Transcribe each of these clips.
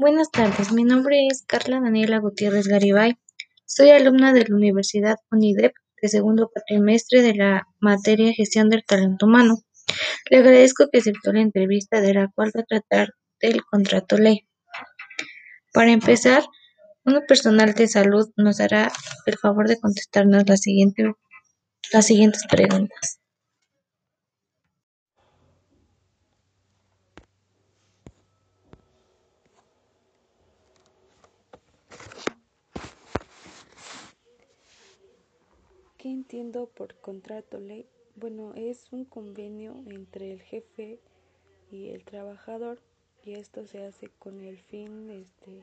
Buenas tardes, mi nombre es Carla Daniela Gutiérrez Garibay. Soy alumna de la Universidad UNIDEP de segundo cuatrimestre de la materia Gestión del Talento Humano. Le agradezco que aceptó la entrevista de la cual va a tratar del contrato ley. Para empezar, un personal de salud nos hará el favor de contestarnos las siguientes preguntas. ¿Qué entiendo por contrato ley? Bueno, es un convenio entre el jefe y el trabajador y esto se hace con el fin este,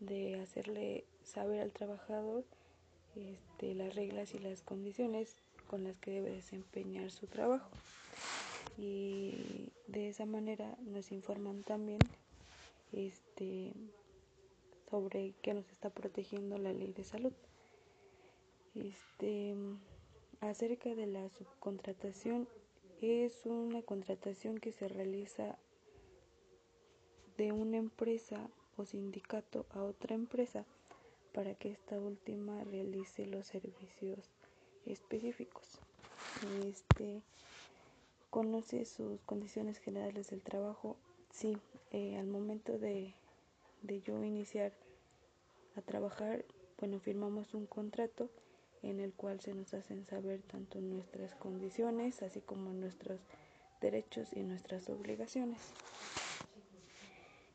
de hacerle saber al trabajador este, las reglas y las condiciones con las que debe desempeñar su trabajo. Y de esa manera nos informan también este, sobre qué nos está protegiendo la ley de salud. Este, acerca de la subcontratación, es una contratación que se realiza de una empresa o sindicato a otra empresa para que esta última realice los servicios específicos. Este, ¿Conoce sus condiciones generales del trabajo? Sí, eh, al momento de, de yo iniciar a trabajar, bueno, firmamos un contrato en el cual se nos hacen saber tanto nuestras condiciones, así como nuestros derechos y nuestras obligaciones.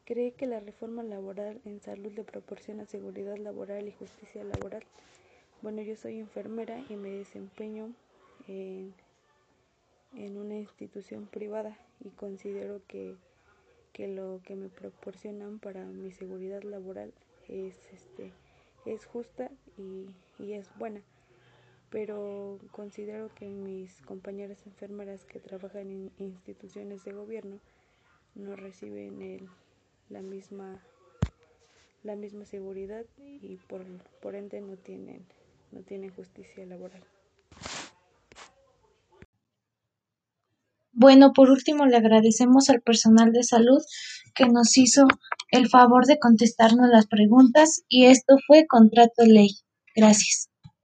Cree que la reforma laboral en salud le proporciona seguridad laboral y justicia laboral. Bueno, yo soy enfermera y me desempeño en, en una institución privada y considero que, que, lo que me proporcionan para mi seguridad laboral es, este, es justa y, y es buena pero considero que mis compañeras enfermeras que trabajan en instituciones de gobierno no reciben el, la misma la misma seguridad y por, por ende no tienen no tienen justicia laboral. Bueno, por último le agradecemos al personal de salud que nos hizo el favor de contestarnos las preguntas y esto fue contrato ley. Gracias.